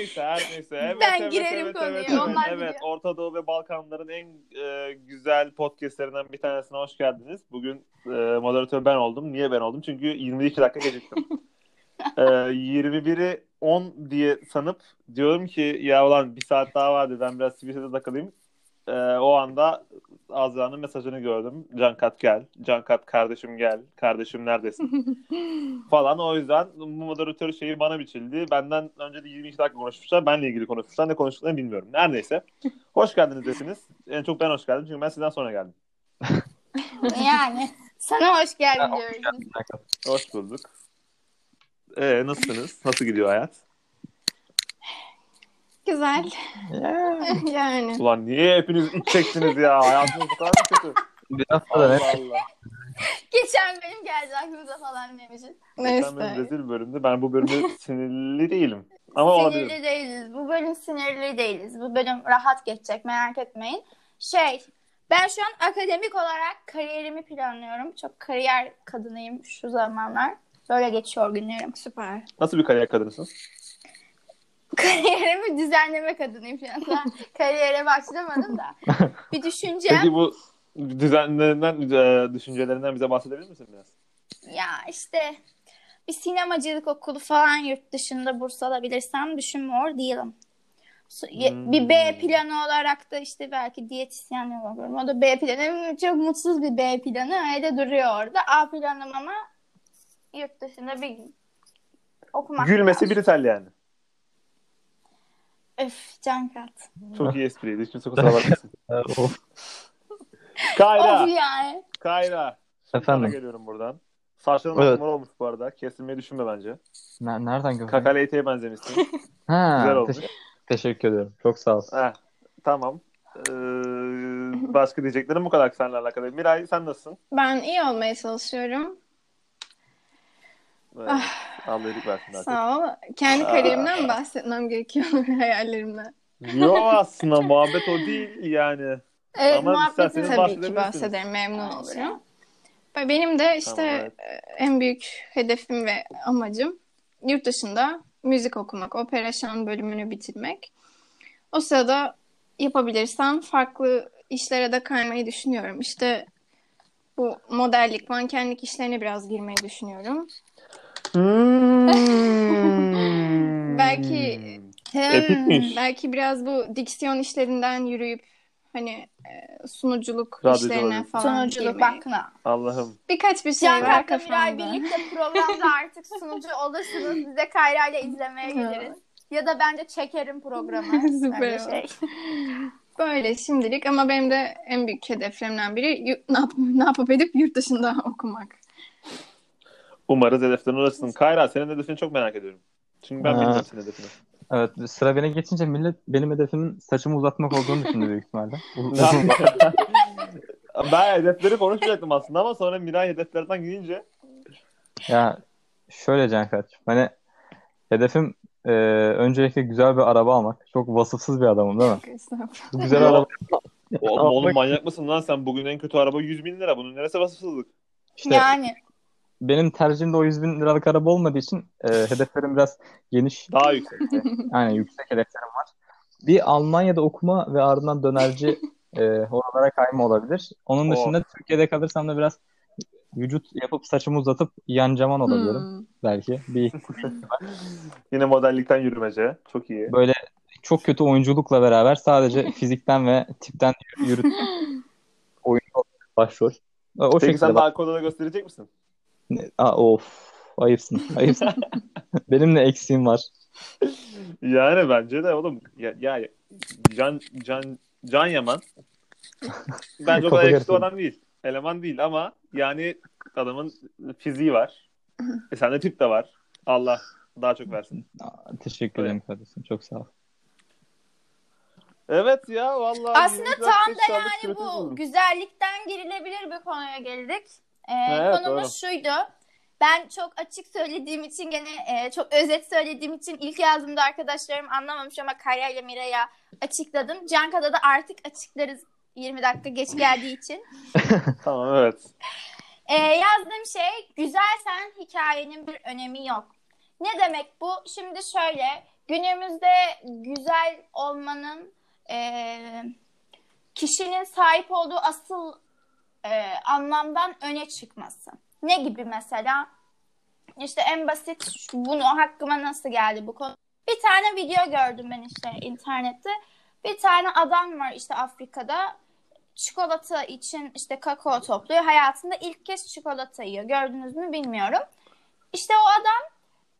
neyse her neyse. Evet, Ben evet, girerim evet, konuya, Evet, onlar evet. gidiyor. Orta Doğu ve Balkanların en e, güzel podcastlerinden bir tanesine hoş geldiniz. Bugün e, moderatör ben oldum. Niye ben oldum? Çünkü 22 dakika geciktim. e, 21'i 10 diye sanıp diyorum ki ya ulan bir saat daha vardı ben biraz Twitter'da takılayım. E, o anda Azra'nın mesajını gördüm. Cankat gel. Cankat kardeşim gel. Kardeşim neredesin? falan. O yüzden bu moderatör şeyi bana biçildi. Benden önce de 22 dakika konuşmuşlar. Benle ilgili konuşmuşlar. Ne konuştuklarını bilmiyorum. Neredeyse. Hoş geldiniz desiniz. En çok ben hoş geldim. Çünkü ben sizden sonra geldim. Yani sana hoş geldin diyoruz. Hoş bulduk. Ee, nasılsınız? Nasıl gidiyor hayat? Güzel. yani. Ulan niye hepiniz iç çektiniz ya? Hayatınız bu kadar mı kötü? Bir hafta da Allah ne? Allah. Geçen benim geldi aklımıza falan demişim. Geçen benim rezil bölümde. Ben bu bölümde sinirli değilim. Ama olabilir. Sinirli değiliz. Bu bölüm sinirli değiliz. Bu bölüm rahat geçecek merak etmeyin. Şey ben şu an akademik olarak kariyerimi planlıyorum. Çok kariyer kadınıyım şu zamanlar. Böyle geçiyor günlerim. Süper. Nasıl bir kariyer kadınısın? Kariyerimi düzenleme kadınıyım şu an. Daha Kariyere başlamadım da. Bir düşüncem. Peki bu düzenlerinden, e, düşüncelerinden bize bahsedebilir misin biraz? Ya işte bir sinemacılık okulu falan yurt dışında burs alabilirsem düşünmüyor değilim. Hmm. Bir B planı olarak da işte belki diyetisyenlik okurum. O da B planı. Çok mutsuz bir B planı. Öyle duruyor orada. A planım ama yurt dışında bir okumak Gülmesi lazım. bir yani. Öf can kat. Çok iyi espriydi. Hiç kimse kusura bakmasın. Kayra. Of yani. Kayra. Sana Efendim. geliyorum buradan. Saçların Evet. evet. olmuş bu arada. Kesilmeyi düşünme bence. Ne- nereden gördün? Kakaleyte'ye benzemişsin. Ha, Güzel olmuş. teş- teşekkür ederim. Çok sağ ol. Heh, tamam. Ee, başka diyeceklerim bu kadar seninle alakalı. Miray sen nasılsın? Ben iyi olmaya çalışıyorum. Evet. Allah iyilik versin artık. Sağ ol. Kendi kariyerimden mi bahsetmem gerekiyor hayallerimden? Yok aslında muhabbet o değil yani. Evet, Ama isterseniz Tabii ki bahsederim. Memnun olurum. Benim de işte Tamam, evet. e, en büyük hedefim ve amacım yurt dışında müzik okumak, opera şan bölümünü bitirmek. O sırada yapabilirsem farklı işlere de kaymayı düşünüyorum. İşte bu modellik, mankenlik işlerine biraz girmeyi düşünüyorum. Hmm. Belki Epikmiş. belki biraz bu diksiyon işlerinden yürüyüp hani e, sunuculuk Radyocu işlerine olabilir. falan Sunuculuk girmeyi. bakına. Allah'ım. Birkaç bir şey Can var kafamda. birlikte programda artık sunucu olursunuz. Biz de Kayra ile izlemeye geliriz. Ya da ben de çekerim programı. Süper şey. Böyle şimdilik ama benim de en büyük hedeflerimden biri ne, yap ne yapıp edip yurt dışında okumak. Umarız hedeflerine ulaşırsın. Kayra senin hedefini çok merak ediyorum. Çünkü ben bilmiyorum senin hedefini. Evet, sıra bana geçince millet benim hedefimin saçımı uzatmak olduğunu düşündü büyük ihtimalle. ben hedefleri konuşmayacaktım aslında ama sonra Miray hedeflerden gidince ya şöyle Cankat, hani hedefim e, öncelikle güzel bir araba almak. Çok vasıfsız bir adamım değil mi? Güzel araba oğlum, oğlum manyak mısın lan sen? Bugün en kötü araba 100 bin lira. Bunun neresi vasıfsızlık? işte Yani benim tercihim de o 100 bin liralık araba olmadığı için e, hedeflerim biraz geniş. Daha yüksek. Aynen yüksek hedeflerim var. Bir Almanya'da okuma ve ardından dönerci e, oralara kayma olabilir. Onun Oh. dışında Türkiye'de kalırsam da biraz vücut yapıp saçımı uzatıp yancaman olabilirim Hmm. belki. Bir Yine modellikten yürümece. Çok iyi. böyle çok kötü oyunculukla beraber sadece fizikten ve tipten yürüt oyuncu olarak başrol. O Peki şekilde sen de odada gösterecek misin? Aa, of ayıpsın. Ayıpsın. Benim de eksiğim var. Yani bence de oğlum. Ya, ya Can Can Can Yaman bence o kadar yakışıklı adam değil. Eleman değil ama yani adamın fiziği var. E sende tip de var. Allah daha çok versin. Aa, teşekkür ederim kardeşim. Çok sağ ol. Evet ya vallahi. Aslında tam da yani bu güzellikten girilebilir bir konuya geldik. Ee, Evet, konumuz doğru. şuydu. Ben çok açık söylediğim için gene e, çok özet söylediğim için ilk yazdığımda arkadaşlarım anlamamış ama Kaya ile Miray'a açıkladım. Canka'da da artık açıklarız 20 dakika geç geldiği için. Tamam evet. Ee, yazdığım şey güzelsen hikayenin bir önemi yok. Ne demek bu? Şimdi şöyle günümüzde güzel olmanın e, kişinin sahip olduğu asıl e, anlamdan öne çıkması. Ne gibi mesela? İşte en basit bunu hakkıma nasıl geldi bu konu? Bir tane video gördüm ben işte internette. Bir tane adam var işte Afrika'da çikolata için işte kakao topluyor. Hayatında ilk kez çikolata yiyor. Gördünüz mü bilmiyorum. İşte o adam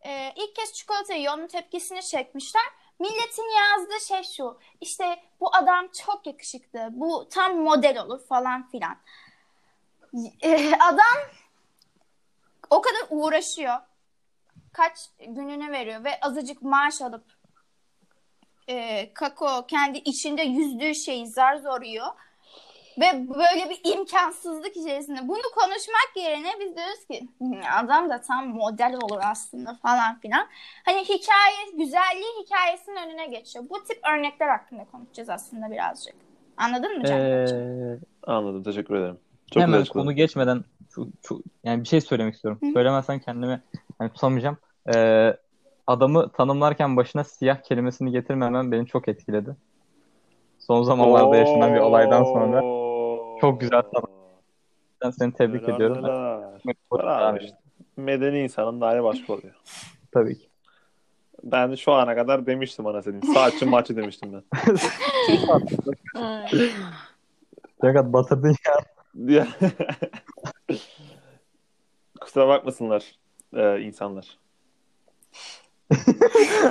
e, ilk kez çikolata yiyor. Onun tepkisini çekmişler. Milletin yazdığı şey şu. İşte bu adam çok yakışıklı. Bu tam model olur falan filan. Adam o kadar uğraşıyor. Kaç gününü veriyor ve azıcık maaş alıp e, kakao kendi içinde yüzdüğü şeyi zar zor yiyor. Ve böyle bir imkansızlık içerisinde bunu konuşmak yerine biz diyoruz ki adam da tam model olur aslında falan filan. Hani hikaye, güzelliği hikayesinin önüne geçiyor. Bu tip örnekler hakkında konuşacağız aslında birazcık. Anladın mı Can? Ee, Anladım. Teşekkür ederim. Çok hemen güzel konu geçmeden şu, şu, yani bir şey söylemek istiyorum. Hı. Söylemezsem kendimi yani tutamayacağım. Ee, adamı tanımlarken başına siyah kelimesini getirmemem beni çok etkiledi. Son zamanlarda yaşanan bir olaydan sonra çok güzel tanım. ben seni tebrik Helal, ediyorum. işte. Medeni insanın da hali başka oluyor. Tabii ki. Ben şu ana kadar demiştim ana senin. Saatçi maçı demiştim ben. Fakat batırdın ya. Kusura bakmasınlar e, insanlar.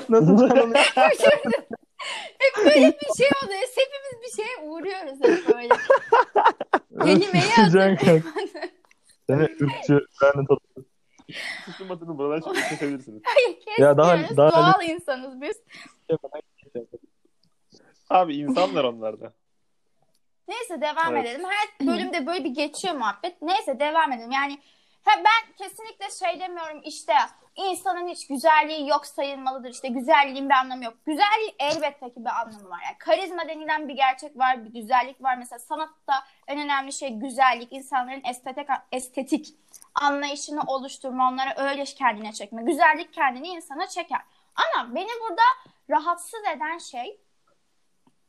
Nasıl tanım Hep böyle bir şey oluyor. Hepimiz bir şeye uğruyoruz hep böyle. Kelimeyi Can Seni ırkçı ben de tanıdım. Sıkılmadığını buradan çıkıp kesebilirsiniz. Hayır kesmiyoruz. Ya daha- daha- Doğal insanız biz. Abi insanlar onlar da. Neyse devam Evet. edelim. Her bölümde böyle bir geçiyor muhabbet. Neyse devam edelim. Yani ha, ben kesinlikle şey demiyorum işte insanın hiç güzelliği yok sayılmalıdır. İşte güzelliğin bir anlamı yok. Güzelliğin elbette ki bir anlamı var. Yani karizma denilen bir gerçek var, bir güzellik var. Mesela sanatta en önemli şey güzellik, insanların estetik estetik anlayışını oluşturma, onları öyle kendine çekme. Güzellik kendini insana çeker. Ama beni burada rahatsız eden şey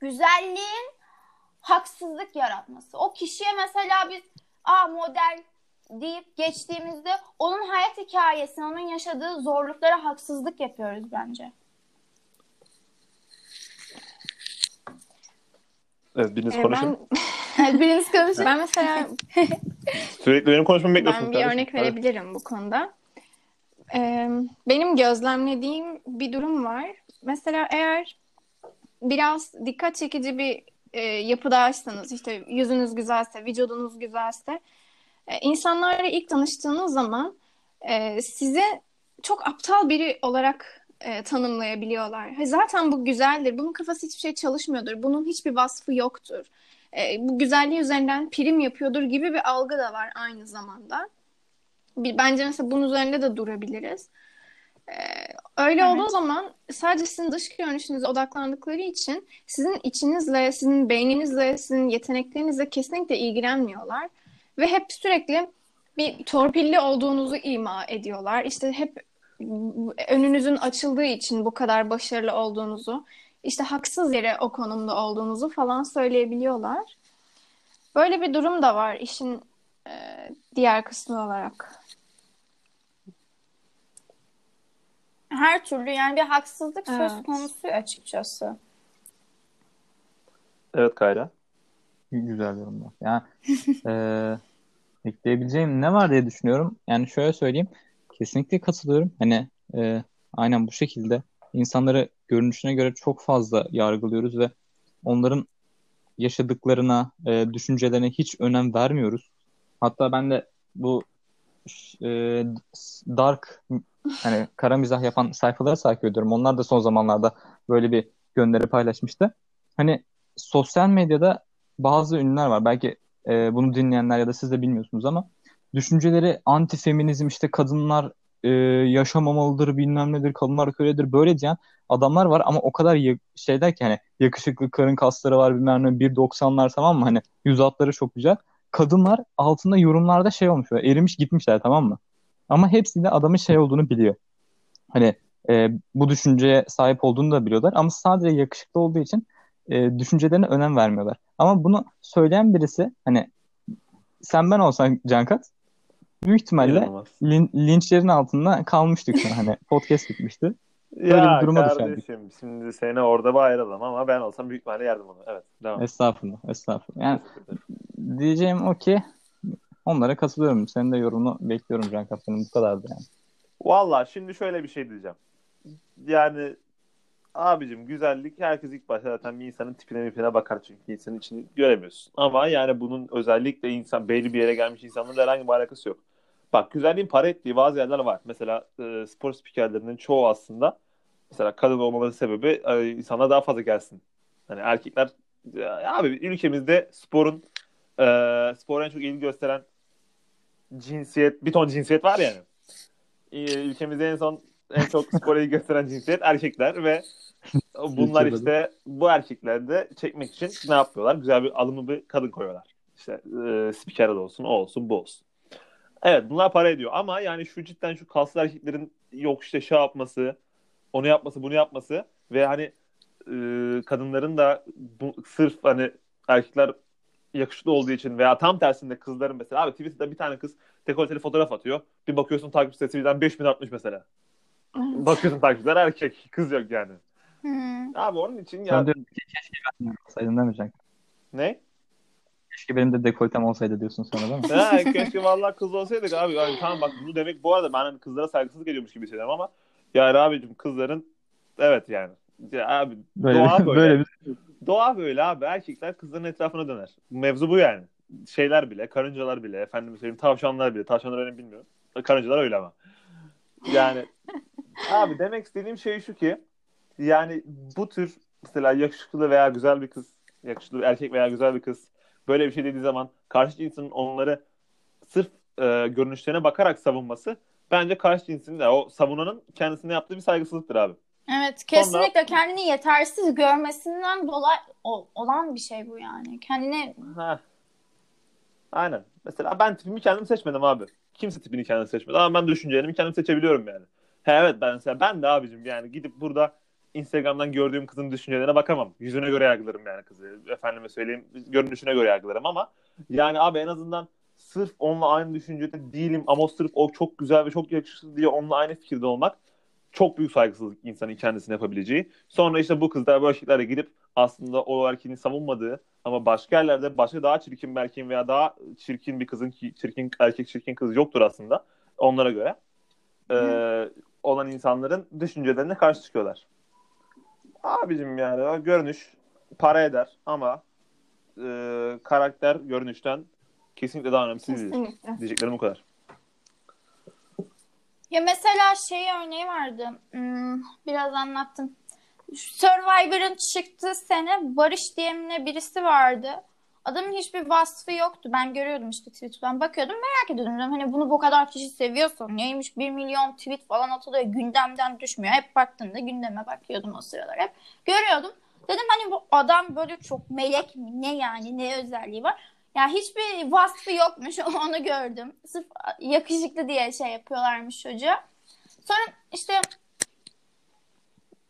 güzelliğin haksızlık yaratması. O kişiye mesela biz a model deyip geçtiğimizde onun hayat hikayesine, onun yaşadığı zorluklara haksızlık yapıyoruz bence. Evet biriniz Ee, konuşun. ben, Biriniz konuşun. ben mesela Sürekli benim konuşmamı bekliyorsunuz. Ben bir kardeşim. örnek verebilirim bu konuda. Ee, benim gözlemlediğim bir durum var. Mesela eğer biraz dikkat çekici bir e, yapıdaysanız, işte yüzünüz güzelse, vücudunuz güzelse, e, insanlarla ilk tanıştığınız zaman e, sizi çok aptal biri olarak e, tanımlayabiliyorlar. Zaten bu güzeldir. Bunun kafası hiçbir şey çalışmıyordur. Bunun hiçbir vasfı yoktur. E, bu güzelliği üzerinden prim yapıyordur gibi bir algı da var aynı zamanda. Bence mesela bunun üzerinde de durabiliriz. E, öyle Evet. olduğu zaman sadece sizin dış görünüşünüze odaklandıkları için sizin içinizle, sizin beyninizle, sizin yeteneklerinizle kesinlikle ilgilenmiyorlar. Ve hep sürekli bir torpilli olduğunuzu ima ediyorlar. İşte hep önünüzün açıldığı için bu kadar başarılı olduğunuzu, işte haksız yere o konumda olduğunuzu falan söyleyebiliyorlar. Böyle bir durum da var işin e, diğer kısmı olarak. Her türlü yani bir haksızlık söz Evet. konusu açıkçası. Evet Kayra. Güzel yorumlar. Yani eee ekleyebileceğim ne var diye düşünüyorum. Yani şöyle söyleyeyim. Kesinlikle katılıyorum. Hani eee, aynen bu şekilde insanları görünüşüne göre çok fazla yargılıyoruz ve onların yaşadıklarına, eee, düşüncelerine hiç önem vermiyoruz. Hatta ben de bu eee, dark hani kara mizah yapan sayfaları takip ediyorum. Onlar da son zamanlarda böyle bir gönderi paylaşmıştı. Hani sosyal medyada bazı ünlüler var. Belki e, bunu dinleyenler ya da siz de bilmiyorsunuz ama düşünceleri anti-feminizm işte kadınlar e, yaşamamalıdır bilmem nedir kadınlar köledir böyle diyen adamlar var ama o kadar ya- şeyler ki hani yakışıklı karın kasları var bilmem ne 1.90'lar tamam mı hani yüz hatları çok güzel. Kadınlar altında yorumlarda şey olmuş böyle erimiş gitmişler tamam mı? Ama hepsi de adamın şey olduğunu biliyor. Hani e, bu düşünceye sahip olduğunu da biliyorlar. Ama sadece yakışıklı olduğu için e, düşüncelerine önem vermiyorlar. Ama bunu söyleyen birisi hani sen ben olsan Cankat büyük ihtimalle lin, linçlerin altında kalmıştık şu. Hani podcast bitmişti. Böyle ya bir duruma kardeşim düşerdik. şimdi seni orada bağıralım ama ben olsam büyük ihtimalle yerdim onu. Evet devam. Estağfurullah, estağfurullah. Yani diyeceğim o ki onlara katılıyorum. Senin de yorumunu bekliyorum Cankat. Benim bu kadardı yani. Valla şimdi şöyle bir şey diyeceğim. Yani abicim güzellik herkes ilk başta zaten bir insanın tipine mipine bakar çünkü insanın içini göremiyorsun. Ama yani bunun özellikle insan belli bir yere gelmiş insanlarla herhangi bir alakası yok. Bak güzelliğin para ettiği bazı yerler var. Mesela e, spor spikerlerinin çoğu aslında mesela kadın olmaları sebebi e, insana daha fazla gelsin. Hani erkekler ya abi ülkemizde sporun e, spora en çok ilgi gösteren cinsiyet bir ton cinsiyet var yani. E, ülkemizde en son en çok spora ilgi gösteren cinsiyet erkekler ve bunlar işte bu erkekler de çekmek için ne yapıyorlar? Güzel bir alımlı bir kadın koyuyorlar. İşte e, spiker de olsun, o olsun, bu olsun. Evet bunlar para ediyor ama yani şu cidden şu kaslı erkeklerin yok işte şey yapması, onu yapması, bunu yapması ve hani e, kadınların da bu, sırf hani erkekler yakışıklı olduğu için veya tam tersinde kızların mesela abi Twitter'da bir tane kız dekolteli fotoğraf atıyor. Bir bakıyorsun takipçi sayısı birden 5000 artmış mesela. Bakıyorsun takipçiler erkek, kız yok yani. Hı. Abi onun için ya Sen diyorsun ki keşke ben de olsaydın değil mi Cankat? ne? Keşke benim de dekoltem olsaydı diyorsun sonra değil mi? Ha, keşke vallahi kız olsaydık abi. Yani tamam bak bunu demek bu arada ben hani kızlara saygısızlık ediyormuş gibi hissediyorum ama yani abicim kızların evet yani. Ya abi Böyle, doğa böyle. böyle bir Doğa böyle abi. Erkekler kızların etrafına döner. Mevzu bu yani. Şeyler bile, karıncalar bile, efendim söyleyeyim tavşanlar bile. Tavşanlar öyle mi bilmiyorum. Karıncalar öyle ama. Yani abi demek istediğim şey şu ki yani bu tür mesela yakışıklı veya güzel bir kız, yakışıklı bir erkek veya güzel bir kız böyle bir şey dediği zaman karşı cinsin onları sırf e, görünüşlerine bakarak savunması bence karşı cinsin de o savunanın kendisine yaptığı bir saygısızlıktır abi. Evet kesinlikle kendini yetersiz görmesinden dolayı olan bir şey bu yani. Kendini Ha. Aynen. Mesela ben tipimi kendim seçmedim abi. Kimse tipini kendi seçmedi ama ben düşüncelerimi kendim seçebiliyorum yani. He evet ben mesela ben de abicim yani gidip burada Instagram'dan gördüğüm kızın düşüncelerine bakamam. Yüzüne göre yargılarım yani kızı. Efendime söyleyeyim görünüşüne göre yargılarım ama yani abi en azından sırf onunla aynı düşüncede değilim ama sırf o çok güzel ve çok yakışıklı diye onunla aynı fikirde olmak çok büyük saygısızlık insanın kendisine yapabileceği. Sonra işte bu kızlar bu erkeklerle gidip aslında o erkeğin savunmadığı ama başka yerlerde başka daha çirkin bir erkeğin veya daha çirkin bir kızın ki çirkin erkek çirkin kız yoktur aslında onlara göre ee, olan insanların düşüncelerine karşı çıkıyorlar. Abicim yani görünüş para eder ama e, karakter görünüşten kesinlikle daha önemsiz. Kesinlikle. Diyeceklerim bu kadar. Ya mesela şey örneği vardı. Hmm, biraz anlattım. Survivor'ın çıktığı sene Barış diye birisi vardı. Adamın hiçbir vasfı yoktu. Ben görüyordum işte Twitter'dan bakıyordum merak ediyordum. Dedim, Hani bunu bu kadar kişi seviyorsa neymiş 1 milyon tweet falan atılıyor. Gündemden düşmüyor. Hep baktığımda gündeme bakıyordum o sıralar hep. Görüyordum. Dedim hani bu adam böyle çok melek mi? Ne yani? Ne özelliği var? Ya hiçbir vasfı yokmuş. Onu gördüm. Sırf yakışıklı diye şey yapıyorlarmış çocuğa. Sonra işte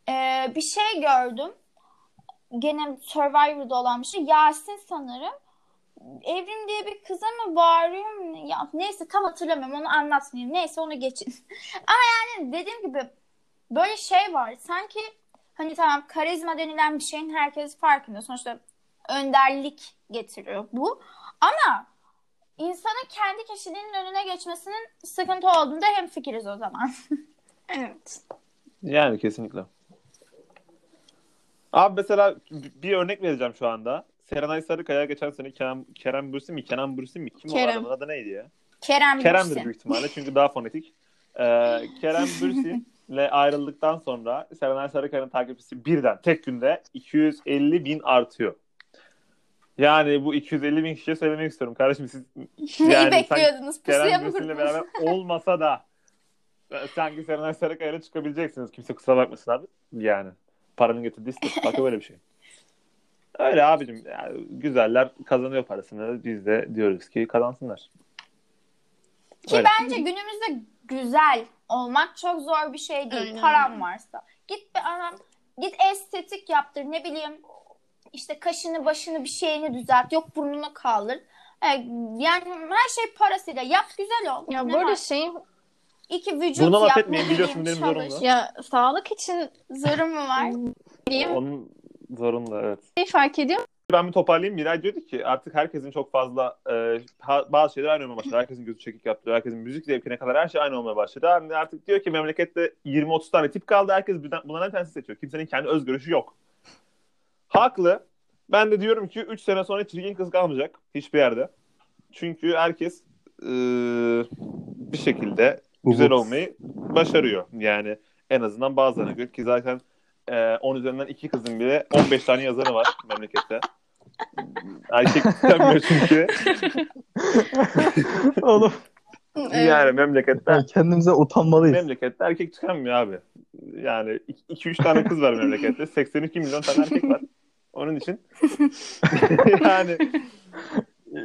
eee, bir şey gördüm. Gene Survivor'da olan bir şey. Yasin sanırım. Evrim diye bir kıza mı bağırıyor mu? Ya neyse tam hatırlamıyorum onu anlatmayayım. Neyse onu geçin. Ama yani dediğim gibi böyle şey var. Sanki hani tamam karizma denilen bir şeyin herkes farkında. Sonuçta önderlik getiriyor bu. Ama insanın kendi kişiliğinin önüne geçmesinin sıkıntı olduğunda hem fikiriz o zaman. Evet. Yani kesinlikle. Abi mesela bir örnek vereceğim şu anda. Serenay Sarıkaya geçen sene Kerem, Kerem Bürsin mi? Kenan Bürsin mi? Kim o Kerem. adamın adı neydi ya? Kerem Kerem'dir Bürsin. büyük ihtimalle çünkü daha fonetik. Ee, Kerem Bürsin'le ayrıldıktan sonra Serenay Sarıkaya'nın takipçisi birden tek günde 250 bin artıyor. Yani bu 250 bin kişiye söylemek istiyorum. Kardeşim siz Neyi Yani bekliyordunuz? Pusuya Kerem mı kurdunuz? beraber olmasa da sanki Serenay Sarıkaya'yla çıkabileceksiniz. Kimse kusura bakmasın abi. Yani paranın getirdiği statü böyle bir şey. Öyle abicim. Yani güzeller kazanıyor parasını. Biz de diyoruz ki kazansınlar. Ki Öyle. bence günümüzde güzel olmak çok zor bir şey değil. Aynen. Param varsa. Git bir anam git estetik yaptır ne bileyim işte kaşını başını bir şeyini düzelt. Yok burnunu kaldır. E, Yani her şey parasıyla. Yap güzel ol. Ya Ne bu arada var? şey İki vücut laf yap. etmeyin, ne biliyorsun benim zorumla. ya sağlık için Zorum mu var? diyeyim Onun zorunda evet. şey fark ediyor. Ben bir toparlayayım. Miray diyordu ki artık herkesin çok fazla e, ha- bazı şeyler aynı olmaya başladı. Herkesin gözü çekik yaptı. Herkesin müzik zevkine kadar her şey aynı olmaya başladı. Yani artık diyor ki memlekette 20-30 tane tip kaldı. Herkes bundan- bunlardan bir tanesini seçiyor. Kimsenin kendi öz görüşü yok. Haklı. Ben de diyorum ki 3 sene sonra çirkin kız kalmayacak hiçbir yerde. Çünkü herkes e, bir şekilde güzel olmayı başarıyor. Yani en azından bazılarına göre ki zaten e, 10 üzerinden 2 kızın bile 15 tane yazarı var memlekette. Erkek tutamıyor çünkü. Oğlum. Yani memlekette yani kendimize utanmalıyız. memlekette erkek tükenmiyor abi. Yani 2-3 tane kız var memlekette. 82 milyon tane erkek var. Onun için yani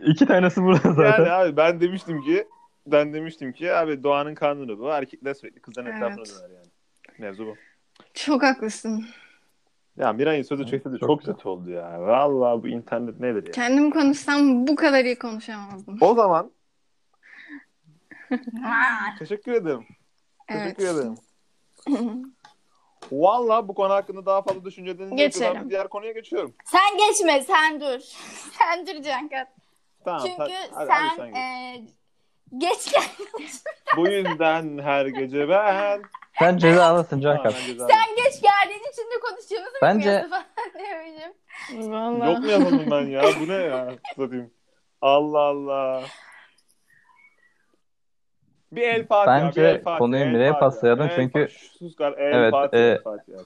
İki tanesi burada zaten. yani abi ben demiştim ki ben demiştim ki abi doğanın kanunu bu. Erkekler sürekli kızların Evet. etrafına döner yani. Mevzu bu. Çok haklısın. Ya Miray'ın sözü çekti de Çok çok kötü oldu ya. Vallahi bu internet nedir ya. Kendim konuşsam bu kadar iyi konuşamazdım. O zaman teşekkür ederim. Evet. Teşekkür ederim. Vallahi bu konu hakkında daha fazla düşüncelerinizi Geçelim. ben diğer konuya geçiyorum. Sen geçme sen dur. sen dur Cankat. Tamam. Çünkü hadi- hadi sen, sen geç. e, geç gel. Bu yüzden her gece ben... Sen cezalısın Cankat. sen geç geldiğin için de konuştuğumuzu Bence- bilmiyorsun falan diyormuşum. Vallahi. Yok mu yapalım ben ya? Bu ne ya? Satayım. Allah Allah. Bir el Fatiha. Bence bir el Fatiha, konuyu el Fatiha, paslayalım el çünkü-. Sus kar. El Evet, Fatiha. e- el Fatiha.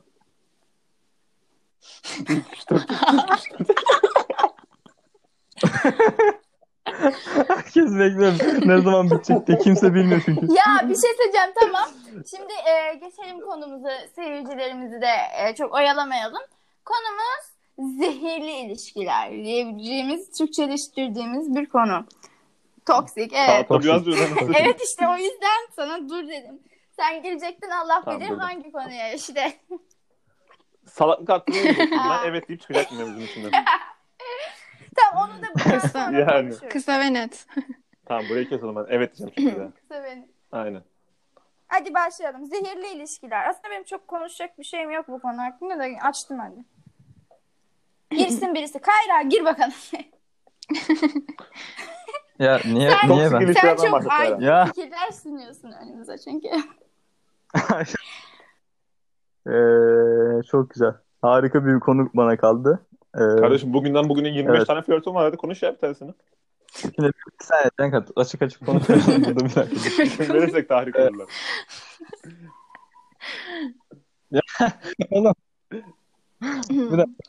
Herkes bekliyor. Ne zaman bitecek diye kimse bilmiyor çünkü. Ya bir şey söyleyeceğim tamam. Şimdi e, geçelim konumuzu seyircilerimizi de e, çok oyalamayalım. Konumuz zehirli ilişkiler diyebileceğimiz Türkçeleştirdiğimiz bir konu. Toksik evet. Tahta biraz. Evet işte o yüzden sana dur dedim. Sen girecektin Allah Tamam, bilir hangi konuya işte. Salaklık hakkında ben. Evet deyip çıkacaktım mevzunun içinden. tamam onu da bundan sonra Yani. Kısa ve net. Tamam burayı keselim ben. Evet diyeceğim şimdi. Kısa beni. Aynen. Hadi başlayalım. Zehirli ilişkiler. Aslında benim çok konuşacak bir şeyim yok bu konu hakkında da açtım hadi. Girsin birisi. Kayra gir bakalım. Ya niye Sen- niye ben? Sen çok Ya. fikirler sunuyorsun önümüze çünkü. Ee, çok güzel. Harika bir konu bana kaldı. Ee, Kardeşim bugünden bugüne 25 Evet. tane flörtüm var. Hadi konuş ya bir tanesini. şimdi bir saniye Cankat açık açık konuşuyorsun burada bir dakika. Verirsek tahrik olurlar. Oğlum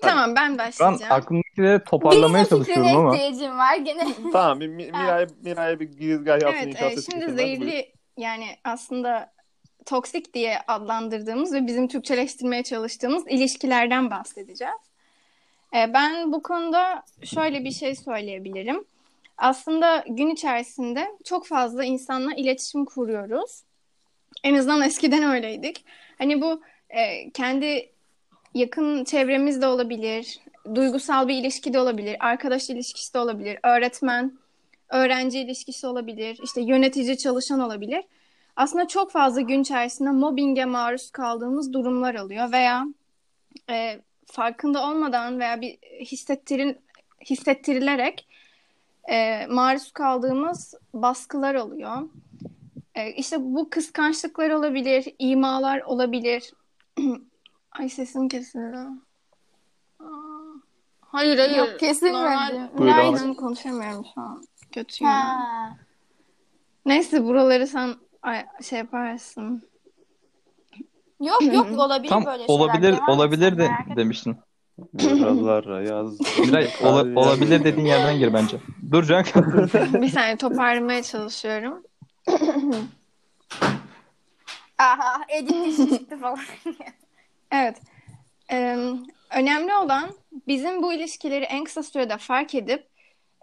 tamam ben ben başlayacağım. aklımdakileri toparlamaya Birinin çalışıyorum ama. ihtiyacım var gene. tamam bir Mi- Miray, Miray'a bir girizgah yapsın. Evet, e, şimdi zehirli yani aslında toksik diye adlandırdığımız ve bizim Türkçeleştirmeye çalıştığımız ilişkilerden bahsedeceğiz. E, ben bu konuda şöyle bir şey söyleyebilirim. Aslında gün içerisinde çok fazla insanla iletişim kuruyoruz. En azından eskiden öyleydik. Hani bu e, kendi yakın çevremizde olabilir, duygusal bir ilişki de olabilir, arkadaş ilişkisi de olabilir, öğretmen, öğrenci ilişkisi olabilir, işte yönetici çalışan olabilir. Aslında çok fazla gün içerisinde mobbinge maruz kaldığımız durumlar oluyor veya e, farkında olmadan veya bir hissettiril, hissettirilerek e, maruz kaldığımız baskılar oluyor. E, işte bu kıskançlıklar olabilir, imalar olabilir. Ay sesim kesildi. Aa, Hayır hayır. Yok kesilmedi. Normal- Buyur, Aynen konuşamıyorum şu an. Kötüyüm. ben. Ha. Neyse buraları sen ay, şey yaparsın. Yok yok olabilir Tam böyle şeyler. olabilir Devam et olabilir sen, de merak etme. demiştin. Buralara yaz. Miray ola- olabilir dediğin yerden gir bence. Dur Cankat. bir saniye toparlamaya çalışıyorum. Aha edit işi çıktı falan. Evet. Ee, önemli olan bizim bu ilişkileri en kısa sürede fark edip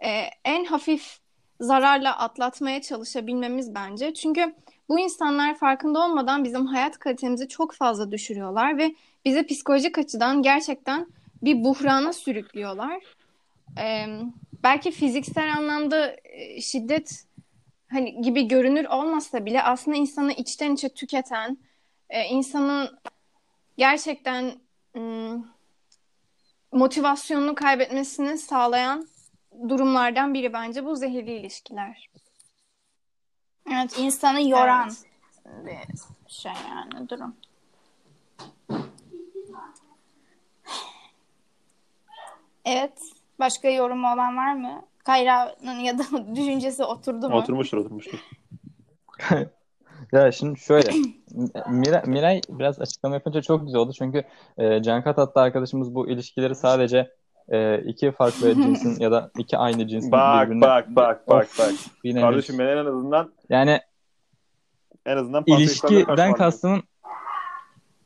e, en hafif zararla atlatmaya çalışabilmemiz bence. Çünkü bu insanlar farkında olmadan bizim hayat kalitemizi çok fazla düşürüyorlar ve bizi psikolojik açıdan gerçekten bir buhrana sürüklüyorlar. Ee, belki fiziksel anlamda e, şiddet hani gibi görünür olmasa bile aslında insanı içten içe tüketen, e, insanın gerçekten motivasyonunu kaybetmesini sağlayan durumlardan biri bence bu zehirli ilişkiler. Evet insanı yoran Evet. bir şey yani durum. Evet. Başka yorumu olan var mı? Kayra'nın ya da düşüncesi oturdu mu? Oturmuştur oturmuştur. Ya şimdi şöyle Miray, Miray biraz açıklama yapınca çok güzel oldu çünkü e, Can Katat'ta arkadaşımız bu ilişkileri sadece e, iki farklı cinsin ya da iki aynı cinsin Bak birbirine bak bak bak bak. bir nevi- Kardeşim ben en azından yani en azından ilişkiden kastımın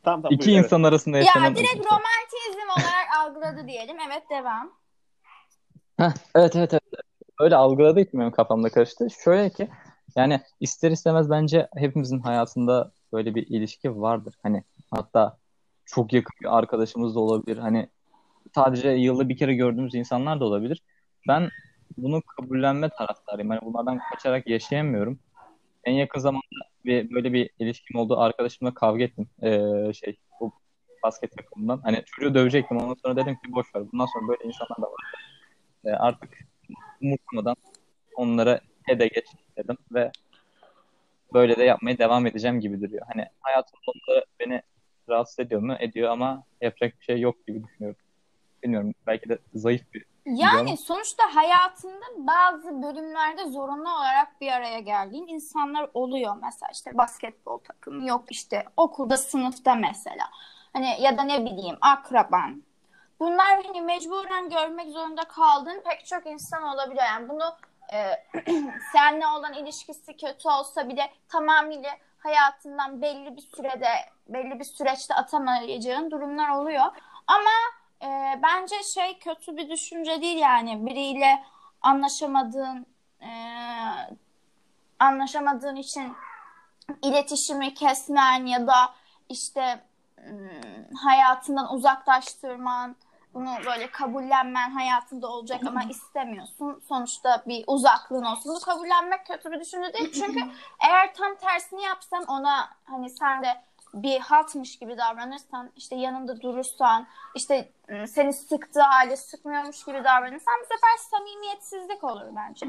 Tamam, tamam, iki buyur, evet. insan arasında yaşanan Ya direkt romantizm olarak algıladı diyelim. Evet devam. Heh, evet evet evet. Öyle algıladığı için benim kafamda karıştı. Şöyle ki yani ister istemez bence hepimizin hayatında böyle bir ilişki vardır. Hani hatta çok yakın bir arkadaşımız da olabilir. Hani sadece yılda bir kere gördüğümüz insanlar da olabilir. Ben bunu kabullenme taraftarıyım. Hani bunlardan kaçarak yaşayamıyorum. En yakın zamanda bir böyle bir ilişkim oldu. Arkadaşımla kavga ettim. Ee, şey bu basket takımından. Hani çocuğu dövecektim. Ondan sonra dedim ki boş ver. Bundan sonra böyle insanlar da var. Ee, artık umursamadan onlara hede geç dedim ve böyle de yapmaya devam edeceğim gibi duruyor. Hani hayatım sonunda beni rahatsız ediyor mu? Ediyor ama yapacak bir şey yok gibi düşünüyorum. Bilmiyorum. Belki de zayıf bir Yani sonuçta hayatında bazı bölümlerde zorunlu olarak bir araya geldiğin insanlar oluyor. Mesela işte basketbol takımı yok işte okulda sınıfta mesela. Hani ya da ne bileyim akraban. Bunlar hani mecburen görmek zorunda kaldığın pek çok insan olabiliyor. Yani bunu e, seninle olan ilişkisi kötü olsa bile tamamıyla hayatından belli bir sürede belli bir süreçte atamayacağın durumlar oluyor. Ama e, bence şey kötü bir düşünce değil yani biriyle anlaşamadığın e, anlaşamadığın için iletişimi kesmen ya da işte hayatından uzaklaştırman bunu böyle kabullenmen hayatında olacak ama istemiyorsun. Sonuçta bir uzaklığın olsun. Bunu kabullenmek kötü bir düşünce değil. Çünkü eğer tam tersini yapsan ona hani sen de bir haltmış gibi davranırsan, işte yanında durursan, işte ım, seni sıktığı halde sıkmıyormuş gibi davranırsan bu sefer samimiyetsizlik olur bence.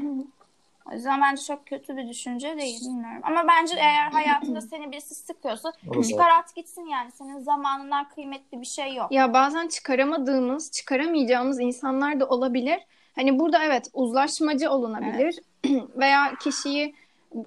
O yüzden bence çok kötü bir düşünce değil bilmiyorum. Ama bence eğer hayatında seni birisi sıkıyorsa Olur. çıkar at gitsin yani. Senin zamanından kıymetli bir şey yok. Ya bazen çıkaramadığımız, çıkaramayacağımız insanlar da olabilir. Hani burada evet uzlaşmacı olunabilir veya kişiyi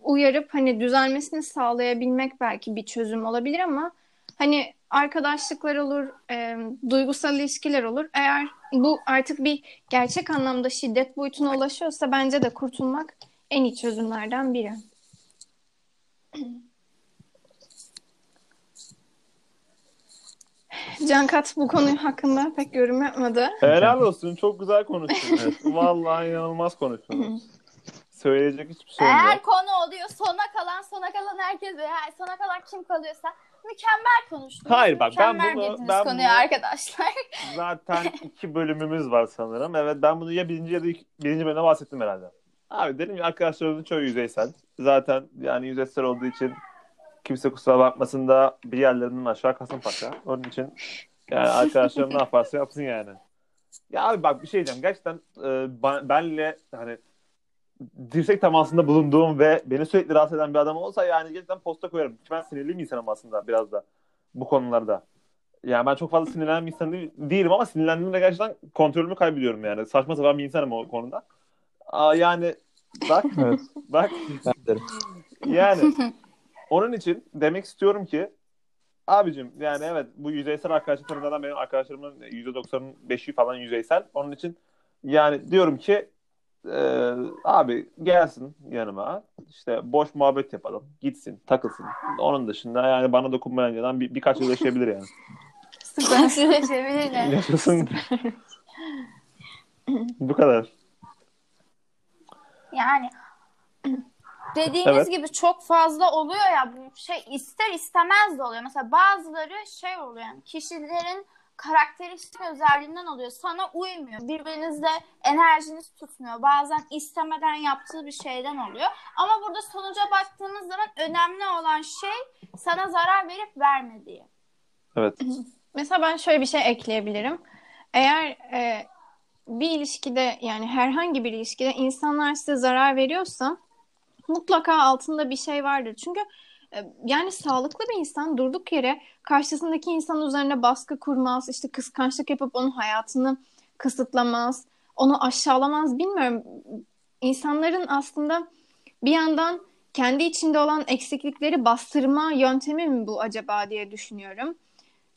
uyarıp hani düzelmesini sağlayabilmek belki bir çözüm olabilir ama hani arkadaşlıklar olur, e, duygusal ilişkiler olur. Eğer bu artık bir gerçek anlamda şiddet boyutuna ulaşıyorsa bence de kurtulmak en iyi çözümlerden biri. Cankat bu konu hakkında pek yorum yapmadı. Helal olsun. Çok güzel konuştun. Vallahi inanılmaz konuştun. Söyleyecek hiçbir şey Eğer yok. konu oluyor sona kalan sona kalan herkes ve her- sona kalan kim kalıyorsa mükemmel konuştunuz. Hayır, bak, ben mükemmel bunu- girdiniz ben konuya bunu- arkadaşlar. Zaten iki bölümümüz var sanırım. Evet ben bunu ya birinci ya da iki- birinci bölümde bahsettim herhalde. Abi dedim ya arkadaşlarımızın çoğu yüzeysel. Zaten yani yüzeysel olduğu için kimse kusura bakmasın da bir yerlerinden aşağı kasım paka. Onun için yani arkadaşlarım ne yaparsa yapsın yani. Ya abi bak bir şey diyeceğim. Gerçekten e, benle hani dirsek temasında bulunduğum ve beni sürekli rahatsız eden bir adam olsa yani gerçekten posta koyarım. Ben sinirli bir insanım aslında biraz da bu konularda. Yani ben çok fazla sinirlenen bir insan değil- değilim ama sinirlendiğimde gerçekten kontrolümü kaybediyorum yani. Saçma sapan bir insanım o konuda. Aa, yani bak Evet. bak yani onun için demek istiyorum ki abicim yani evet bu yüzeysel arkadaşlıklarım zaten benim arkadaşlarımın %95'i falan yüzeysel. Onun için yani diyorum ki e, abi gelsin yanıma işte boş muhabbet yapalım gitsin takılsın. Onun dışında yani bana dokunmayan yalan bir, birkaç yıl yaşayabilir yani. Süperleşebilir Yaşasın. bu kadar. Yani dediğiniz Evet. gibi çok fazla oluyor ya bu şey ister istemez de oluyor. Mesela bazıları şey oluyor yani kişilerin karakteristik özelliğinden oluyor. Sana uymuyor. Birbirinizle enerjiniz tutmuyor. Bazen istemeden yaptığı bir şeyden oluyor. Ama burada sonuca baktığımız zaman önemli olan şey sana zarar verip vermediği. Evet. Mesela ben şöyle bir şey ekleyebilirim. Eğer e, bir ilişkide yani herhangi bir ilişkide insanlar size zarar veriyorsa mutlaka altında bir şey vardır. Çünkü e, yani sağlıklı bir insan durduk yere karşısındaki insan üzerine baskı kurmaz, işte kıskançlık yapıp onun hayatını kısıtlamaz, onu aşağılamaz. Bilmiyorum. İnsanların aslında bir yandan kendi içinde olan eksiklikleri bastırma yöntemi mi bu acaba diye düşünüyorum.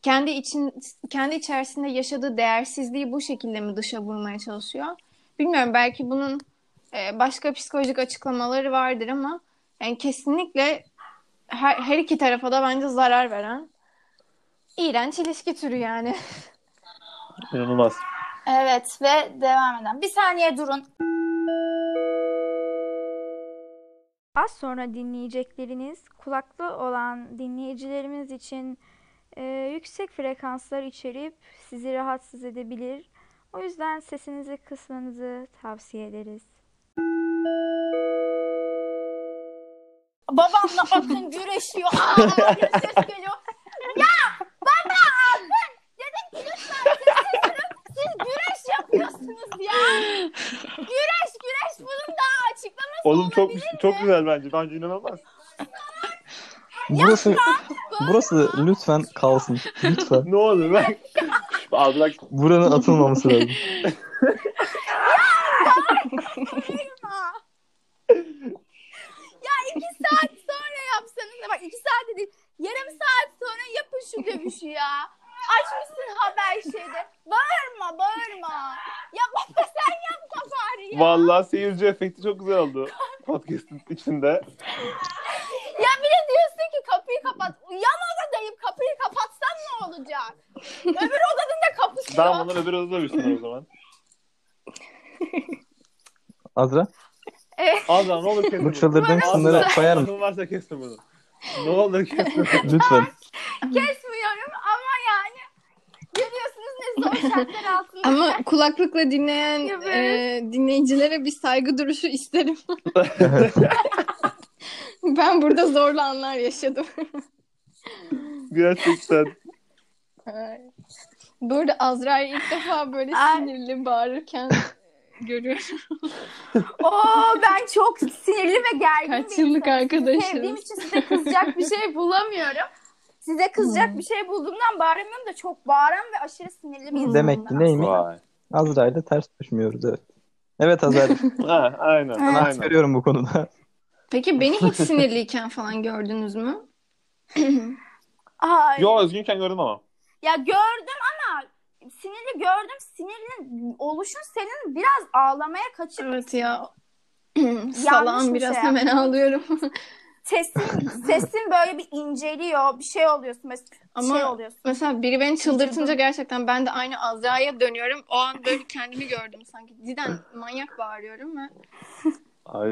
Kendi için kendi içerisinde yaşadığı değersizliği bu şekilde mi dışa vurmaya çalışıyor? Bilmiyorum belki bunun e, başka psikolojik açıklamaları vardır ama yani kesinlikle her, her iki tarafa da bence zarar veren iğrenç ilişki türü yani. İnanılmaz. Evet ve devam eden. Bir saniye durun. Az sonra dinleyecekleriniz kulaklı olan dinleyicilerimiz için e, yüksek frekanslar içerip sizi rahatsız edebilir. O yüzden sesinizi kısmanızı tavsiye ederiz. Babamla atın güreşiyor. Aa, bir ses geliyor. Ya baba. Dedim ki lütfen sesini siz güreş yapıyorsunuz ya. Güreş güreş bunun daha açıklaması Oğlum çok mi? çok güzel bence. Bence inanılmaz. Burası burası lütfen kalsın. Lütfen. Ne olur bak. Abi bak Buranın atılmaması lazım. Ya iki saat sonra yapsanız da bak iki saat değil. Yarım saat sonra yapın şu dövüşü ya. Açmışsın haber şeyde. Bağırma bağırma. Ya baba sen yap da bari ya. vallahi seyirci efekti çok güzel oldu. Podcast'ın içinde. Ya bir de diyorsun ki kapıyı kapat. Yan odadayım kapıyı kapatsam ne olacak? Öbür odanın da kapısı Tamam yok. onlar öbür odada uyusunlar o zaman. Azra Azam ne olur kesme bu bunu. çıldırdığın kısımları koyar mısın? Lafın varsa kesme bunu. Ne olur kesme. Lütfen. Kesmiyorum ama yani görüyorsunuz ne zor şartlar altında. Ama kulaklıkla dinleyen Evet. e, dinleyicilere bir saygı duruşu isterim. Ben burada zorlu anlar yaşadım. Gerçekten. Bu arada Azra'yı ilk defa böyle Ay. sinirli bağırırken görüyorum. Oo ben çok sinirli ve gergin Kaç yıllık arkadaşız. Sevdiğim için size kızacak bir şey bulamıyorum. Size kızacak bir şey bulduğumdan bağıramıyorum da çok bağıran ve aşırı sinirli bir insanım. Demek ki neymiş? Vay. Azra ile ters düşmüyoruz evet. Evet Azra. Ha, aynen. Evet. Ben aynen. görüyorum bu konuda. Peki beni hiç sinirliyken falan gördünüz mü? Ay. Yo üzgünken gördüm ama. Ya gördüm ama sinirli gördüm. Sinirli oluşun senin biraz ağlamaya kaçıp Evet ya. Bir biraz şey hemen yaptın. ağlıyorum. sesin sesin böyle bir inceliyor. Bir şey oluyorsun. Mesela Ama şey oluyorsun. Mesela biri beni çıldırtınca gerçekten ben de aynı Azra'ya dönüyorum. O an böyle kendimi gördüm sanki. Cidden manyak bağırıyorum ve Ay.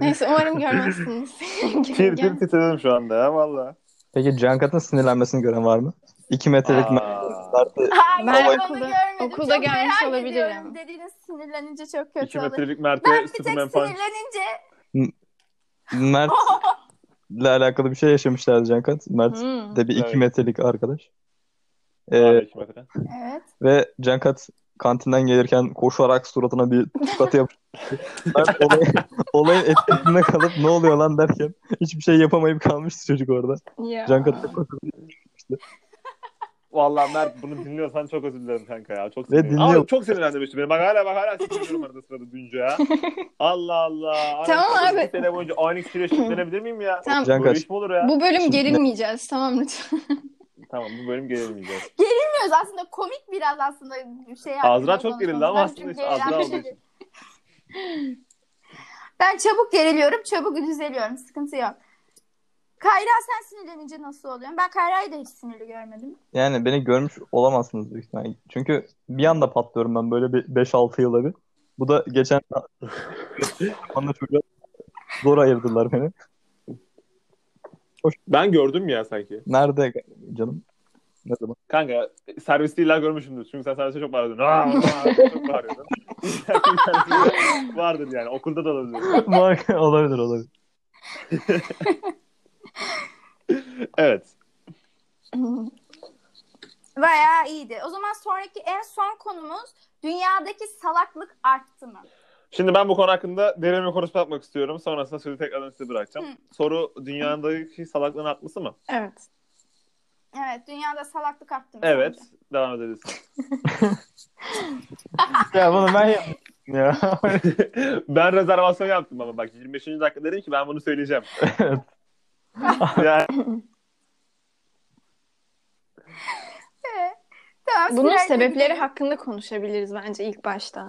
neyse umarım görmezsiniz. Tir tir titredim şu anda ya valla. Peki Cankat'ın sinirlenmesini gören var mı? 2 metrelik. Mert'i Hayır okulda- görmedim. okulda çok gelmiş merak olabilirim. ediyorum. Dediğiniz sinirlenince çok kötü İki olur. metrelik Ben Mert'e bir tek sinirlenince Mert'le alakalı bir şey yaşamışlardı Cankat. Mert Hmm. de bir 2 Evet. metrelik arkadaş. Ee. Evet. ve Cankat kantinden gelirken koşarak suratına bir tutkatı yapmış. Mert olayın, olayın etkisinde kalıp ne oluyor lan derken hiçbir şey yapamayıp kalmıştı çocuk orada. Ya. Cankat da koşarak Valla Mert bunu dinliyorsan çok özür dilerim kanka ya. Çok sinirlendim. Ama çok sinirlendirmişti beni. Bak hala bak hala sinirleniyorum arada sırada duyunca ya. Allah Allah. Tamam Aynen, abi. iki sene boyunca aynı kişiyle şüphelenebilir miyim ya? Tamam. Can Böyle iş mi olur ya? Bu bölüm Şimdi- gerilmeyeceğiz. Tamam lütfen. Tamam bu bölüm gerilmeyeceğiz. Bilmiyoruz aslında komik biraz aslında bir şey Azra hakkında çok gerildi ama Ben aslında işte Azra olduğu bir için. Ben çabuk geriliyorum, çabuk düzeliyorum. Sıkıntı yok. Kayra sen sinirlenince nasıl oluyorsun? Ben Kayra'yı da hiç sinirli görmedim. Yani beni görmüş olamazsınız büyük ihtimalle. Çünkü bir anda patlıyorum ben böyle bir 5-6 yılda bir. Bu da geçen anda çocuğa Zor ayırdılar beni. Ben gördüm ya sanki. Nerede canım? Ne zaman? Kanka serviste illa görmüşümdür. Çünkü sen serviste çok bağırıyordun. Aa, aa, çok bağırıyordun. Vardır yani. Okulda da olabilir. Olabilir olabilir. Evet. Bayağı iyiydi. O zaman sonraki en son konumuz dünyadaki salaklık arttı mı? Şimdi ben bu konu hakkında derin bir konuşma yapmak istiyorum. Sonrasında sözü tekrardan size bırakacağım. Soru dünyadaki salaklığın artması mı? Evet. Evet, dünyada salaklık arttı? Evet. sence? Devam edebiliriz. Ya bunu ben yaptım ya. ben rezervasyon yaptım ama bak 25. dakika dedim ki ben bunu söyleyeceğim. Evet. Yani Tamam, Bunun sebepleri gidelim. hakkında konuşabiliriz bence ilk başta.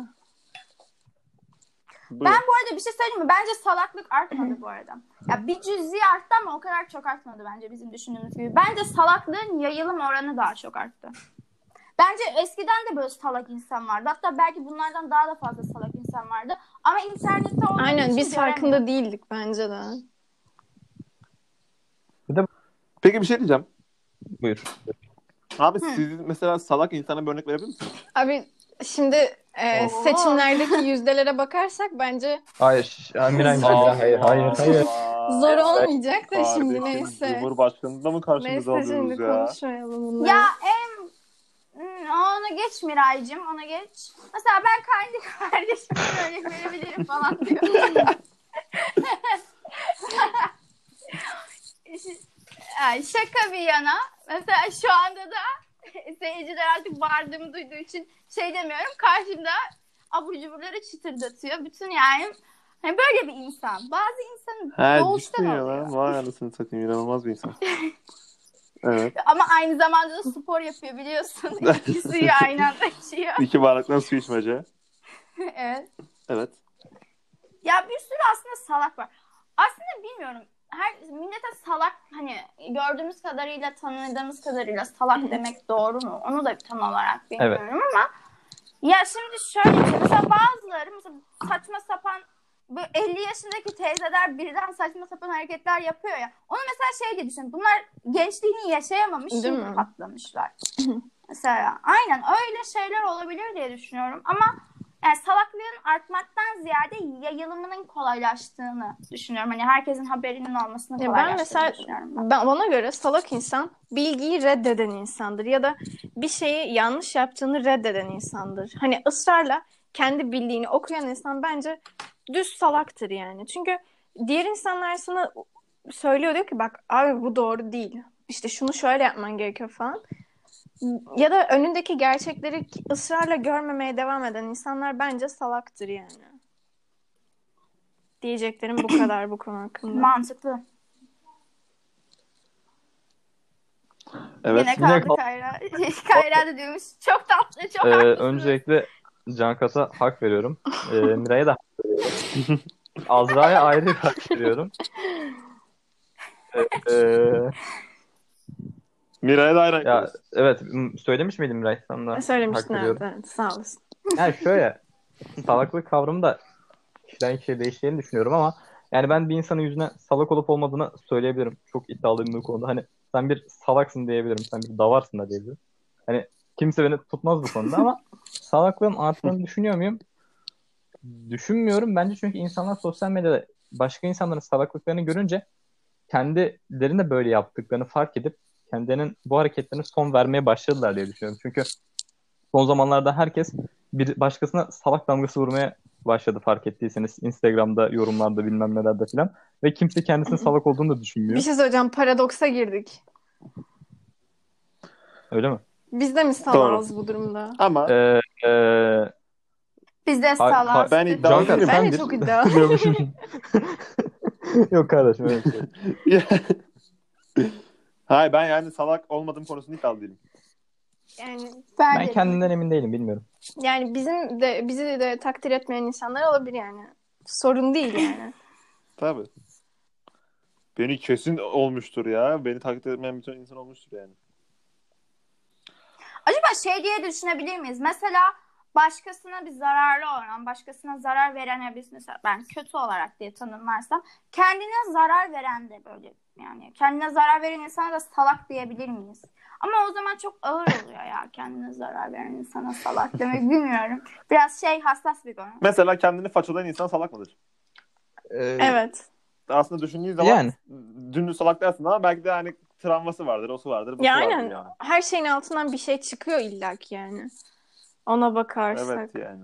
Buyurun. Ben bu arada bir şey söyleyeyim mi? Bence salaklık artmadı bu arada. Ya bir cüzi arttı ama o kadar çok artmadı bence bizim düşündüğümüz gibi. Bence salaklığın yayılım oranı daha çok arttı. Bence eskiden de böyle salak insan vardı. Hatta belki bunlardan daha da fazla salak insan vardı. Ama internette olduğu Aynen biz farkında değildik bence de. Peki bir şey diyeceğim. Buyur. Abi siz mesela salak insana bir örnek verebilir misiniz? Abi şimdi e, Oo. seçimlerdeki yüzdelere bakarsak bence Hayır. şş, ha, Miray, Miray, Miray, hayır, hayır, hayır. zor olmayacak da Kardeşim, şimdi neyse. Cumhurbaşkanında mı karşımıza Neyse şimdi alıyoruz ya? konuşmayalım bunları. Ya en Hmm, onu geç Miray'cığım onu geç. Mesela ben kendi kardeşime örnek verebilirim falan diyor. Ay, şaka bir yana. Mesela şu anda da seyirciler artık bağırdığımı duyduğu için şey demiyorum. Karşımda abur cuburları çıtırdatıyor. Bütün yani hani böyle bir insan. Bazı insanın He doğuştan oluyor. lan. Vay anasını satayım inanılmaz bir insan. evet. Ama aynı zamanda da spor yapıyor biliyorsun. İki suyu aynı anda içiyor. İki bardaktan su içmece. evet. Evet. Ya bir sürü aslında salak var. Aslında bilmiyorum. Her millete salak hani gördüğümüz kadarıyla tanıdığımız kadarıyla salak demek doğru mu? Onu da tam olarak bilmiyorum ama ya şimdi şöyle bir şey. Mesela bazıları mesela saçma sapan bu 50 yaşındaki teyzeler birden saçma sapan hareketler yapıyor ya. Onu mesela şey diye düşün. Bunlar gençliğini yaşayamamış Değil şimdi mi? patlamışlar. mesela aynen öyle şeyler olabilir diye düşünüyorum ama yani salaklığın artmaktan ziyade yayılımının kolaylaştığını düşünüyorum. Hani herkesin haberinin olmasını Ya ben kolaylaştığını mesela düşünüyorum. Ben. ben bana göre salak insan bilgiyi reddeden insandır ya da bir şeyi yanlış yaptığını reddeden insandır. Hani ısrarla kendi bildiğini okuyan insan bence düz salaktır yani. Çünkü diğer insanlar sana söylüyor diyor ki bak abi bu doğru değil. İşte şunu şöyle yapman gerekiyor falan. Ya da önündeki gerçekleri ısrarla görmemeye devam eden insanlar bence salaktır yani. Diyeceklerim bu kadar bu konu hakkında. Mantıklı. Evet. Yine yine kaldı kal- Kayra. Kayra da diyormuş. Çok tatlı, çok Ee, haklısınız. öncelikle Cankat'a hak veriyorum. Ee, Miray'a da hak veriyorum. Azra'ya ayrı hak veriyorum. Ee, e, Miray'a da hayran ya evet söylemiş miydim Miray sana Söylemiştin evet, evet. Sağ olasın. Yani şöyle salaklık kavramı da kişiden kişiye değişeceğini düşünüyorum ama yani ben bir insanın yüzüne salak olup olmadığını söyleyebilirim. Çok iddialıyım bu konuda. Hani sen bir salaksın diyebilirim. Sen bir davarsın da diyebilirim. Hani kimse beni tutmaz bu konuda ama salaklığın arttığını düşünüyor muyum? Düşünmüyorum. Bence çünkü insanlar sosyal medyada başka insanların salaklıklarını görünce kendilerinin de böyle yaptıklarını fark edip kendilerinin bu hareketlerine son vermeye başladılar diye düşünüyorum. Çünkü son zamanlarda herkes bir başkasına salak damgası vurmaya başladı fark ettiyseniz Instagram'da, yorumlarda bilmem nelerde filan ve kimse kendisinin salak olduğunu da düşünmüyor. Bir şey söyleyeceğim. Paradoksa girdik. Öyle mi? Biz de mi salağız bu durumda? Ama Ee, e, Biz de salak. ben iddialı değilim. Ben sen de çok iddialı. Yok kardeşim öyle bir şey. Hayır ben yani salak olmadığım konusunda iddialı değilim. Yani Ben, Ben de- kendimden emin değilim bilmiyorum. yani bizim de bizi de takdir etmeyen insanlar olabilir yani. Sorun değil yani. Tabii. Beni kesin olmuştur ya. Beni takdir etmeyen bütün insan olmuştur yani. Acaba şey diye düşünebilir miyiz? Mesela başkasına bir zararlı olan, başkasına zarar veren biz mesela ben kötü olarak diye tanımlarsam kendine zarar veren de böyle yani kendine zarar veren insana da salak diyebilir miyiz? Ama o zaman çok ağır oluyor ya kendine zarar veren insana salak demek bilmiyorum. Biraz şey hassas bir konu. Mesela kendini façalayan insan salak mıdır? Ee, Evet. Aslında düşündüğün zaman Yani. dümdüz salak dersin ama belki de hani travması vardır, osu vardır, busu Ya vardır yani. Her şeyin altından bir şey çıkıyor illaki yani. Ona bakarsak. Evet yani.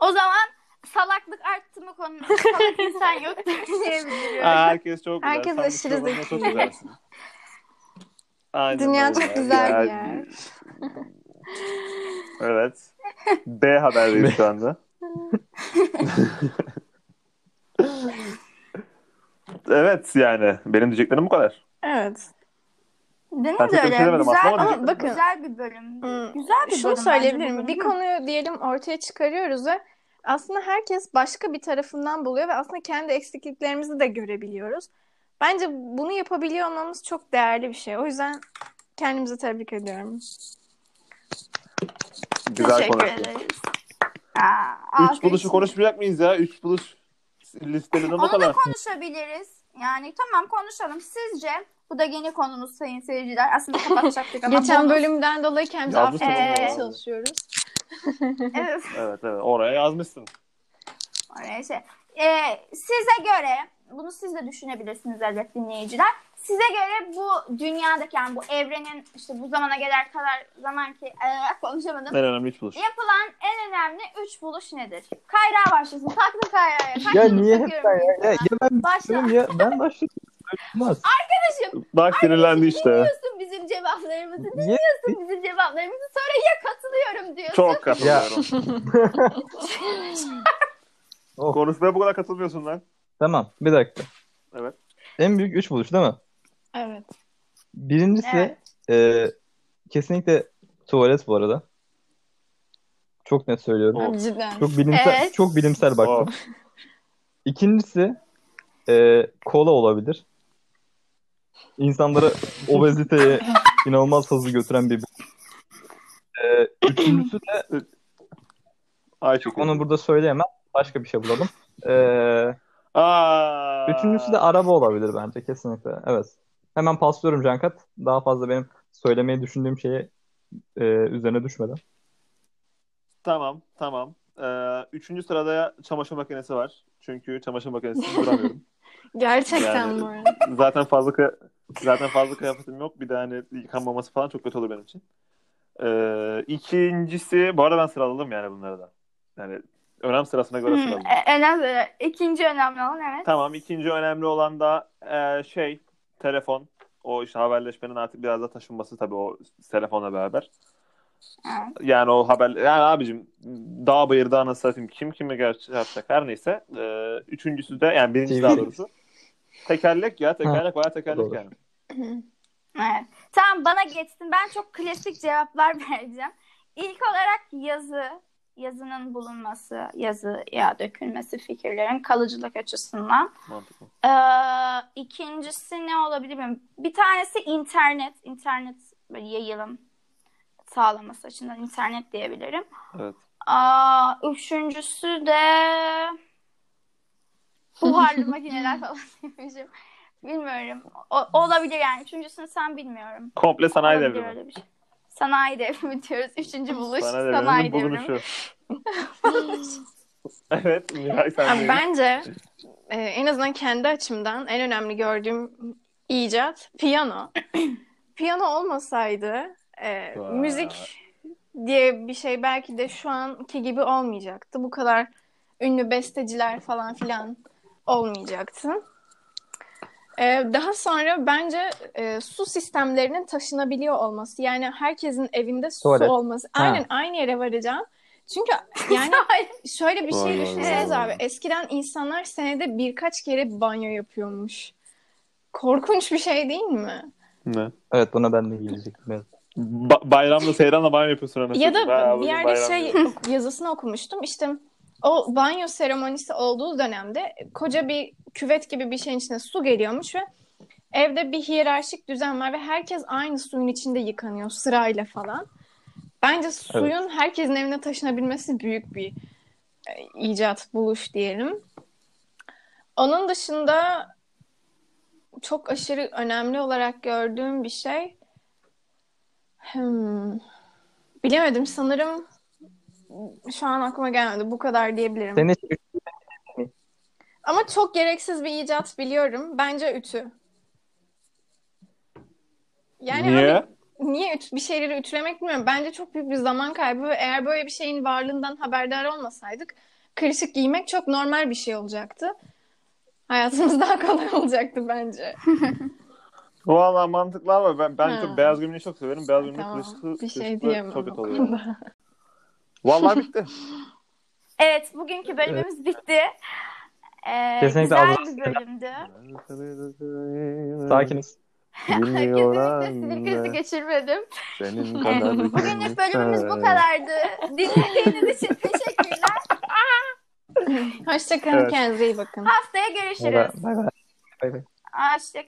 O zaman salaklık arttı mı konuda salak insan yoktur diyebiliyorum. Aa, herkes çok güzel. Herkes Sen aşırı programda Çok zeki. güzelsin. Aynen Dünya öyle. çok güzel bir Yani- yer. Evet. B haberdeyiz şu anda. evet yani. Benim diyeceklerim bu kadar. Evet. Benim Ben de şey öyle. Güzel, ama ama diyecektim. bakın. güzel bir bölüm. Hmm. Güzel bir Şunu bölüm söyleyebilir bence bu miyim? Bir konuyu diyelim ortaya çıkarıyoruz ve aslında herkes başka bir tarafından buluyor ve aslında kendi eksikliklerimizi de görebiliyoruz. Bence bunu yapabiliyor olmamız çok değerli bir şey. O yüzden kendimizi tebrik ediyorum. Güzel Teşekkür konuştun. ederiz. Aa, Üç buluşu konuşmayacak mıyız ya? Üç buluş listeli ne Onu da konuşabiliriz. Yani tamam konuşalım. Sizce bu da yeni konumuz sayın seyirciler. Aslında kapatacaktık ama Geçen bölümden dolayı kendimizi affetmeye onu. çalışıyoruz. Evet. Evet evet oraya yazmışsın. Oraya şey. Ee, size göre bunu siz de düşünebilirsiniz elbet dinleyiciler. Size göre bu dünyadaki yani bu evrenin işte bu zamana kadar kadar zaman ki ee, konuşamadım. En önemli üç buluş. Yapılan en önemli üç buluş nedir? Kayra başlasın. Taktım Kayra'ya. Ya niye hep ben ya? Ya, ben Başla. diyorum ya ben başladım. Olmaz. Arkadaşım Bak sinirlendi işte. dinliyorsun bizim cevaplarımızı. Dinliyorsun bizim cevaplarımızı. Sonra ya katılıyorum diyorsun. Çok katılıyorum. Oh. Konuşmaya bu kadar katılmıyorsun lan. Tamam bir dakika. Evet. En büyük üç buluş değil mi? Evet. Birincisi Evet. e, kesinlikle tuvalet bu arada. Çok net söylüyorum. Oh. Cidden. Çok bilimsel Evet. çok bilimsel baktım. Oh. İkincisi e, kola olabilir. İnsanları obeziteye inanılmaz hızlı götüren bir e, Üçüncüsü de Ay çok onu burada söyleyemem. Başka bir şey bulalım. E, Aa. üçüncüsü de araba olabilir bence kesinlikle. Evet. Hemen paslıyorum Cankat. Daha fazla benim söylemeyi düşündüğüm şeye e, üzerine düşmeden. Tamam, tamam. Ee, üçüncü sırada çamaşır makinesi var. Çünkü çamaşır makinesi duramıyorum. Gerçekten Yani- arada. Zaten fazla zaten fazla kıyafetim yok. Bir de hani yıkanmaması falan çok kötü olur benim için. Ee, ikincisi, bu arada ben sıraladım yani bunları da. Yani önem sırasına göre Hmm, sıraladım. e- önemli. İkinci önemli olan evet. Tamam, ikinci önemli olan da e, şey, telefon. O işte haberleşmenin artık biraz da taşınması tabii o telefonla beraber. Evet. Yani o haber yani abicim dağ bayırda anasını satayım kim kime gerçi yapacak her neyse. Ee, üçüncüsü de yani birincisi daha doğrusu. Tekerlek ya tekerlek bayağı tekerlek Doğru. yani. Evet. Tamam bana geçsin. Ben çok klasik cevaplar vereceğim. İlk olarak yazı, yazının bulunması, yazıya dökülmesi fikirlerin kalıcılık açısından. Mantıklı. Ee, ikincisi ne olabilir bilmiyorum. Bir tanesi internet, internet böyle yayılım sağlaması açısından internet diyebilirim. Evet. Aa, üçüncüsü de buharlı makineler falan demişim. Bilmiyorum. O, olabilir yani. Üçüncüsünü sen bilmiyorum. Komple sanayi Olabilir devrimi. öyle bir şey. Sanayi devrimi diyoruz. Üçüncü buluş Sanayi sanayi, devrimi. bulunuşu. evet. Miray sen de- bence e, en azından kendi açımdan en önemli gördüğüm icat piyano. piyano olmasaydı e, müzik diye bir şey belki de şu anki gibi olmayacaktı. Bu kadar ünlü besteciler falan filan olmayacaktı. E, daha sonra bence e, su sistemlerinin taşınabiliyor olması yani herkesin evinde su Tuvalet. olması. Ha. Aynen aynı yere varacağım. Çünkü yani şöyle bir şey düşünseniz abi. Eskiden insanlar senede birkaç kere banyo yapıyormuş. Korkunç bir şey değil mi? Ne? Evet buna ben de gelecektim. Evet. Ba- bayramda seyranla banyo yapıyorsun anasını Ya da bir yerde şey yazısını okumuştum. İşte o banyo seremonisi olduğu dönemde koca bir küvet gibi bir şeyin içine su geliyormuş ve evde bir hiyerarşik düzen var ve herkes aynı suyun içinde yıkanıyor sırayla falan. Bence suyun herkesin evine taşınabilmesi büyük bir e, icat, buluş diyelim. Onun dışında çok aşırı önemli olarak gördüğüm bir şey hmm, bilemedim sanırım şu an aklıma gelmedi. Bu kadar diyebilirim. Senin için Ama çok gereksiz bir icat biliyorum. Bence ütü. Yani Niye? abi, niye üt- bir şeyleri ütülemek bilmiyorum. Bence çok büyük bir zaman kaybı ve eğer böyle bir şeyin varlığından haberdar olmasaydık kırışık giymek çok normal bir şey olacaktı. Hayatımız daha kolay olacaktı bence. Valla mantıklı ama ben, ben çok beyaz gömleği çok severim. Beyaz gömlek Tamam. kırışıklı, Bir şey o kötü oluyor. Vallahi bitti. Evet bugünkü bölümümüz bitti. Ee, Kesinlikle güzel bir bölümdü. sakiniz. Kesinlikle sinir krizi geçirmedim. Senin kadar Bugünlük bölümümüz bu kadardı. Dinlediğiniz için teşekkürler. Hoşçakalın, Evet. kendinize iyi bakın. Haftaya görüşürüz. Bay bay. Bay bay. Hoşçakalın.